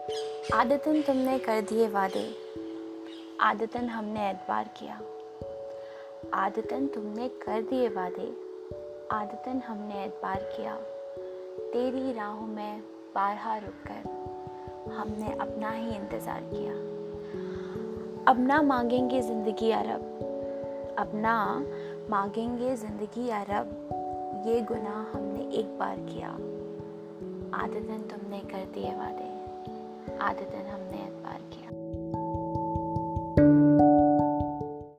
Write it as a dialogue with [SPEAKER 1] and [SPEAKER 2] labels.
[SPEAKER 1] आदतन तुमने कर दिए वादे। आदतन हमने एतबार किया। आदतन तुमने कर दिए वादे। आदतन हमने एतबार किया। तेरी राहों में बारहा रुक कर हमने अपना ही इंतज़ार किया। अब ना मांगेंगे ज़िंदगी अरब। अब ना मांगेंगे ज़िंदगी अरब। ये गुनाह हमने एक बार किया। आदतन तुमने कर दिए वादे। आदतन हमने एतबार